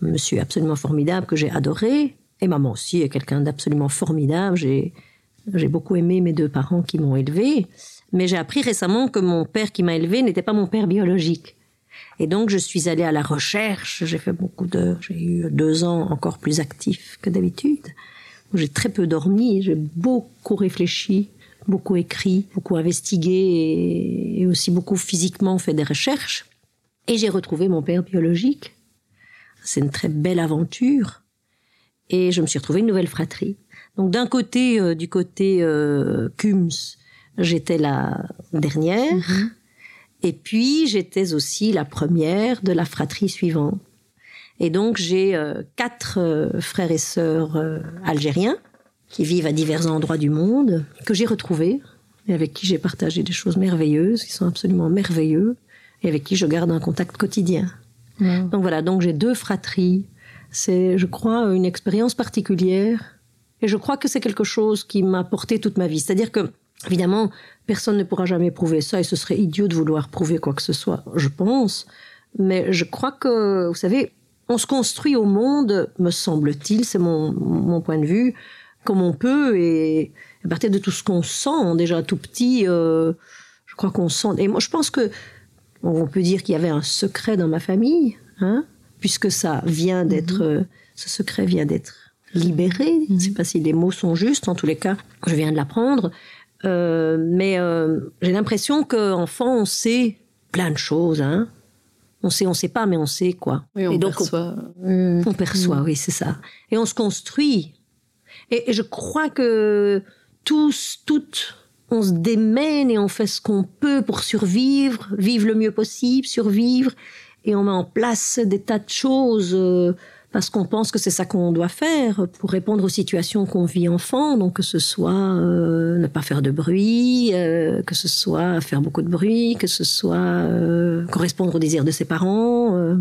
monsieur absolument formidable que j'ai adoré, et maman aussi est quelqu'un d'absolument formidable, j'ai, j'ai beaucoup aimé mes deux parents qui m'ont élevé, mais j'ai appris récemment que mon père qui m'a élevé n'était pas mon père biologique. Et donc, je suis allée à la recherche. J'ai fait beaucoup de, j'ai eu deux ans encore plus actifs que d'habitude. J'ai très peu dormi. J'ai beaucoup réfléchi, beaucoup écrit, beaucoup investigué et, aussi beaucoup physiquement fait des recherches. Et j'ai retrouvé mon père biologique. C'est une très belle aventure. Et je me suis retrouvée une nouvelle fratrie. Donc, d'un côté, euh, du côté euh, Kums, j'étais la dernière. Et puis, j'étais aussi la première de la fratrie suivante. Et donc, j'ai euh, quatre euh, frères et sœurs euh, algériens qui vivent à divers endroits du monde, que j'ai retrouvés et avec qui j'ai partagé des choses merveilleuses, qui sont absolument merveilleux, et avec qui je garde un contact quotidien. Donc voilà, donc j'ai deux fratries. C'est, je crois, une expérience particulière. Et je crois que c'est quelque chose qui m'a porté toute ma vie. C'est-à-dire que, évidemment, personne ne pourra jamais prouver ça et ce serait idiot de vouloir prouver quoi que ce soit, je pense. Mais je crois que, vous savez, on se construit au monde, me semble-t-il, c'est mon, mon point de vue, comme on peut et à partir de tout ce qu'on sent, déjà tout petit, euh, je crois qu'on sent. Et moi, je pense que on peut dire qu'il y avait un secret dans ma famille, hein, puisque ça vient d'être, euh, ce secret vient d'être libéré. Je ne sais pas si les mots sont justes. En tous les cas, je viens de l'apprendre. Euh, mais euh, j'ai l'impression qu'enfant, on sait plein de choses. Hein. On sait, on sait pas, mais on sait quoi. Oui, on Et donc, perçoit. On perçoit, oui, c'est ça. Et on se construit. Et, et je crois que tous, toutes, on se démène et on fait ce qu'on peut pour survivre, vivre le mieux possible, survivre. Et on met en place des tas de choses euh, parce qu'on pense que c'est ça qu'on doit faire pour répondre aux situations qu'on vit enfant. Donc que ce soit euh, ne pas faire de bruit, euh, que ce soit faire beaucoup de bruit, que ce soit euh, correspondre aux désirs de ses parents. euh.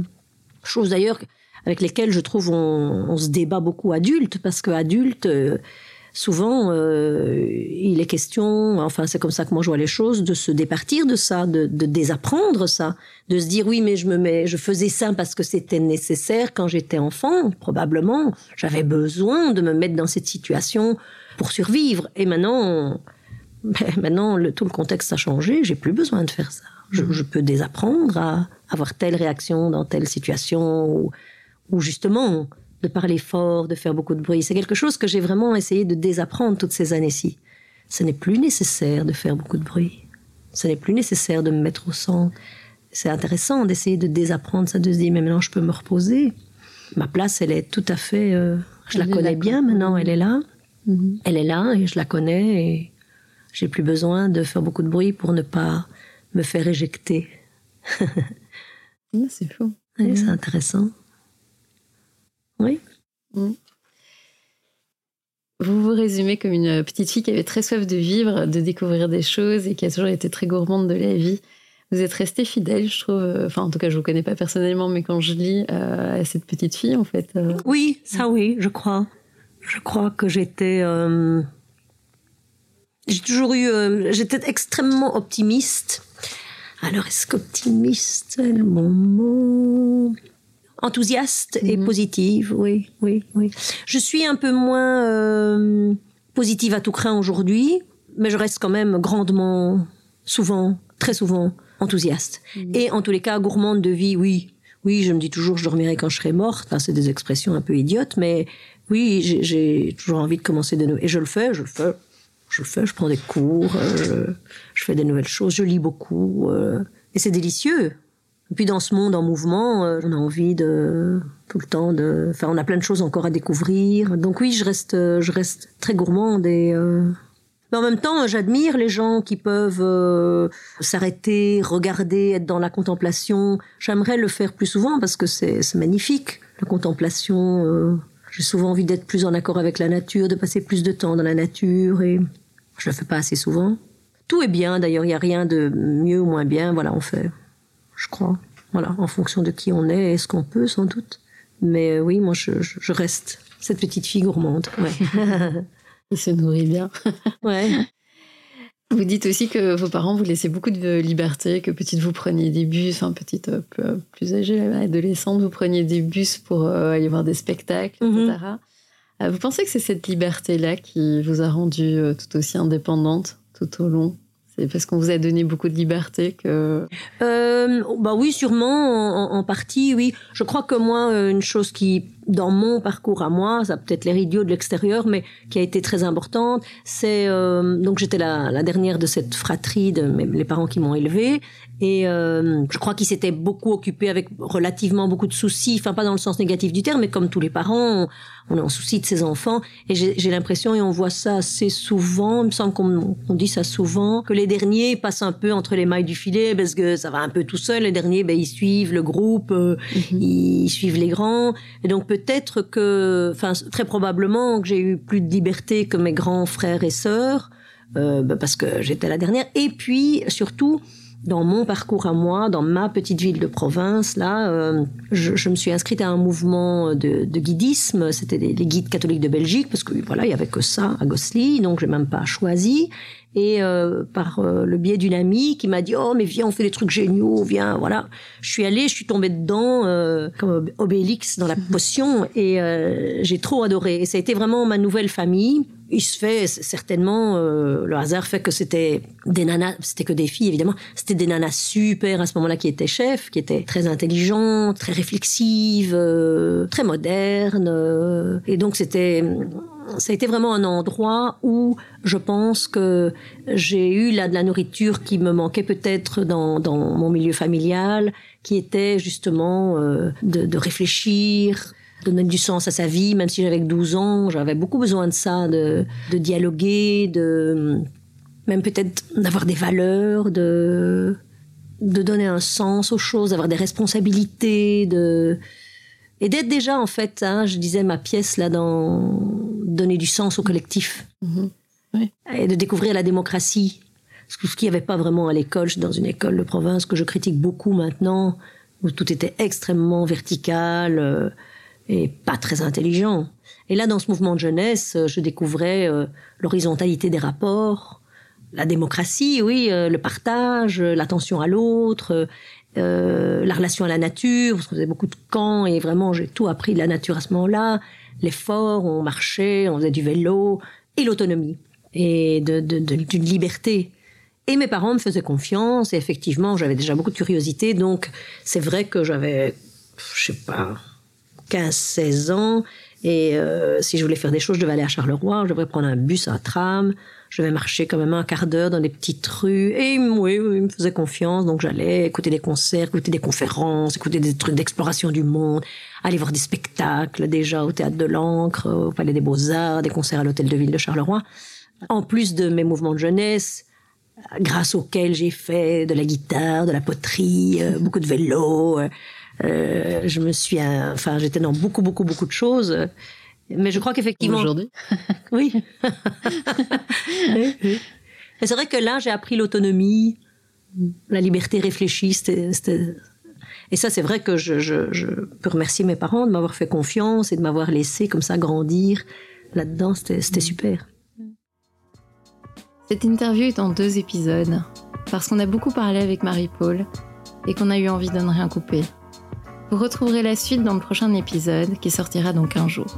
Chose d'ailleurs avec lesquelles je trouve on, on se débat beaucoup adulte parce que adulte euh, souvent euh, il est question enfin c'est comme ça que moi je vois les choses de se départir de ça de, de désapprendre ça de se dire oui mais je me mets je faisais ça parce que c'était nécessaire quand j'étais enfant. Probablement j'avais besoin de me mettre dans cette situation pour survivre. Et maintenant ben, maintenant le, tout le contexte a changé. J'ai plus besoin de faire ça. Je, je peux désapprendre à avoir telle réaction dans telle situation ou, ou justement de parler fort, de faire beaucoup de bruit. C'est quelque chose que j'ai vraiment essayé de désapprendre toutes ces années-ci. Ce n'est plus nécessaire de faire beaucoup de bruit. Ce n'est plus nécessaire de me mettre au centre. C'est intéressant d'essayer de désapprendre ça, de se dire, mais maintenant je peux me reposer. Ma place, elle est tout à fait... euh, je la Elle connais bien maintenant, elle est là. Mhm. Elle est là et je la connais et j'ai plus besoin de faire beaucoup de bruit pour ne pas me faire éjecter. Ah, C'est fou. Ouais, Mhm. C'est intéressant. Oui. Vous vous résumez comme une petite fille qui avait très soif de vivre, de découvrir des choses et qui a toujours été très gourmande de la vie. Vous êtes restée fidèle, je trouve. Enfin, en tout cas, je vous connais pas personnellement, mais quand je lis euh, à cette petite fille, en fait. euh, Oui, ça oui, je crois. Je crois que j'étais. euh, J'ai toujours eu. euh, J'étais extrêmement optimiste. Alors, est-ce qu'optimiste, c'est le bon Enthousiaste et Mhm. positive, oui, oui, oui. Je suis un peu moins euh, positive à tout craint aujourd'hui, mais je reste quand même grandement, souvent, très souvent, enthousiaste. Et en tous les cas, gourmande de vie, oui. Oui, je me dis toujours, je dormirai quand je serai morte. Enfin, c'est des expressions un peu idiotes, mais oui, j'ai- j'ai toujours envie de commencer de nouveau. Et je le fais, je le fais. Je le fais, je prends des cours, euh, je, je fais des nouvelles choses, je lis beaucoup. euh, et c'est délicieux. Et puis dans ce monde en mouvement, euh, on a envie de tout le temps de. Enfin, on a plein de choses encore à découvrir. Donc oui, je reste, euh, je reste très gourmande et. euh, Mais en même temps, j'admire les gens qui peuvent s'arrêter, regarder, être dans la contemplation. J'aimerais le faire plus souvent parce que c'est magnifique, la contemplation. J'ai souvent envie d'être plus en accord avec la nature, de passer plus de temps dans la nature et je le fais pas assez souvent. Tout est bien d'ailleurs, il n'y a rien de mieux ou moins bien. Voilà, on fait, je crois. Voilà, en fonction de qui on est et ce qu'on peut sans doute. Mais euh, oui, moi je, reste cette petite fille gourmande. Ouais. Il se nourrit bien. ouais. Vous dites aussi que vos parents vous laissaient beaucoup de liberté, que petite vous preniez des bus, enfin petite euh, plus, plus âgée, adolescente, vous preniez des bus pour euh, aller voir des spectacles, Mhm. etc. Euh, Vous pensez que c'est cette liberté-là qui vous a rendue euh, tout aussi indépendante tout au long? C'est parce qu'on vous a donné beaucoup de liberté que... Euh, bah oui, sûrement, en, en partie, oui. Je crois que moi, euh, une chose qui, dans mon parcours à moi, ça peut-être l'air idiot de l'extérieur, mais qui a été très importante, c'est euh, donc j'étais la, la dernière de cette fratrie de mes, les parents qui m'ont élevée, et euh, je crois qu'ils s'étaient beaucoup occupés avec relativement beaucoup de soucis, enfin pas dans le sens négatif du terme, mais comme tous les parents, on, on est en souci de ses enfants, et j'ai l'impression, et on voit ça assez souvent, il me semble qu'on on dit ça souvent, que les derniers passent un peu entre les mailles du filet parce que ça va un peu tout seul. Les derniers, ben, ils suivent le groupe, euh, ils suivent les grands. Et donc peut-être que, enfin très probablement que j'ai eu plus de liberté que mes grands frères et sœurs euh, ben, parce que j'étais la dernière. Et puis surtout dans mon parcours à moi, dans ma petite ville de province, là, euh, je, me suis inscrite à un mouvement de, guidisme. C'était les guides catholiques de Belgique, parce que voilà, il y avait que ça à Gosselies, donc j'ai même pas choisi. Et euh, par euh, le biais d'une amie qui m'a dit oh mais viens on fait des trucs géniaux viens voilà. Je suis allée je suis tombée dedans euh, comme Obélix dans la potion. Et euh, j'ai trop adoré. Et ça a été vraiment ma nouvelle famille. Il se fait certainement euh, le hasard fait que c'était des nanas c'était que des filles évidemment. C'était des nanas super à ce moment-là qui étaient chefs qui étaient très intelligentes très réflexives euh, très modernes euh, et donc c'était ça a été vraiment un endroit où je pense que j'ai eu là de la nourriture qui me manquait peut-être dans, dans mon milieu familial, qui était justement euh, de, de réfléchir, donner du sens à sa vie, même si j'avais que 12 ans, j'avais beaucoup besoin de ça, de, de dialoguer, de même peut-être d'avoir des valeurs, de, de donner un sens aux choses, d'avoir des responsabilités, de et d'être déjà en fait, hein, je disais ma pièce là dans donner du sens au collectif Mhm. et de découvrir la démocratie. Ce qu'il n'y avait pas vraiment à l'école, dans une école de province que je critique beaucoup maintenant, où tout était extrêmement vertical euh, et pas très intelligent. Et là, dans ce mouvement de jeunesse, euh, je découvrais euh, l'horizontalité des rapports, la démocratie, oui, euh, le partage, l'attention à l'autre, euh, la relation à la nature, parce qu'on faisait beaucoup de camps et vraiment j'ai tout appris de la nature à ce moment-là. L'effort, on marchait, on faisait du vélo et l'autonomie et de, d'une liberté. Et mes parents me faisaient confiance et effectivement j'avais déjà beaucoup de curiosité donc c'est vrai que j'avais, je sais pas, 15-16 ans et euh, si je voulais faire des choses je devais aller à Charleroi, je devais prendre un bus, un tram, je devais marcher quand même un quart d'heure dans des petites rues et oui, oui, il me faisait confiance donc j'allais écouter des concerts, écouter des conférences, écouter des trucs d'exploration du monde, aller voir des spectacles déjà au théâtre de l'Ancre, au Palais des Beaux-Arts, des concerts à l'hôtel de ville de Charleroi. En plus de mes mouvements de jeunesse, grâce auxquels j'ai fait de la guitare, de la poterie, euh, beaucoup de vélo. euh, euh, je me suis, euh, enfin, j'étais dans beaucoup, beaucoup, beaucoup de choses. Mais je crois qu'effectivement, Aujourd'hui oui. C'est vrai que là, j'ai appris l'autonomie, la liberté réfléchie. c'était- c'était- Et ça, c'est vrai que je, je- je peux remercier mes parents de m'avoir fait confiance et de m'avoir laissé comme ça grandir là-dedans. C'était c'était super. Cette interview est en deux épisodes, parce qu'on a beaucoup parlé avec Marie-Paul et qu'on a eu envie de ne rien couper. Vous retrouverez la suite dans le prochain épisode qui sortira dans 15 jours.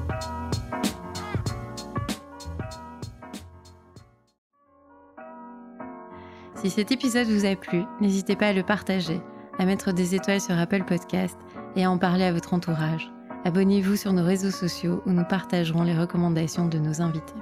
Si cet épisode vous a plu, n'hésitez pas à le partager, à mettre des étoiles sur Apple Podcast et à en parler à votre entourage. Abonnez-vous sur nos réseaux sociaux où nous partagerons les recommandations de nos invités.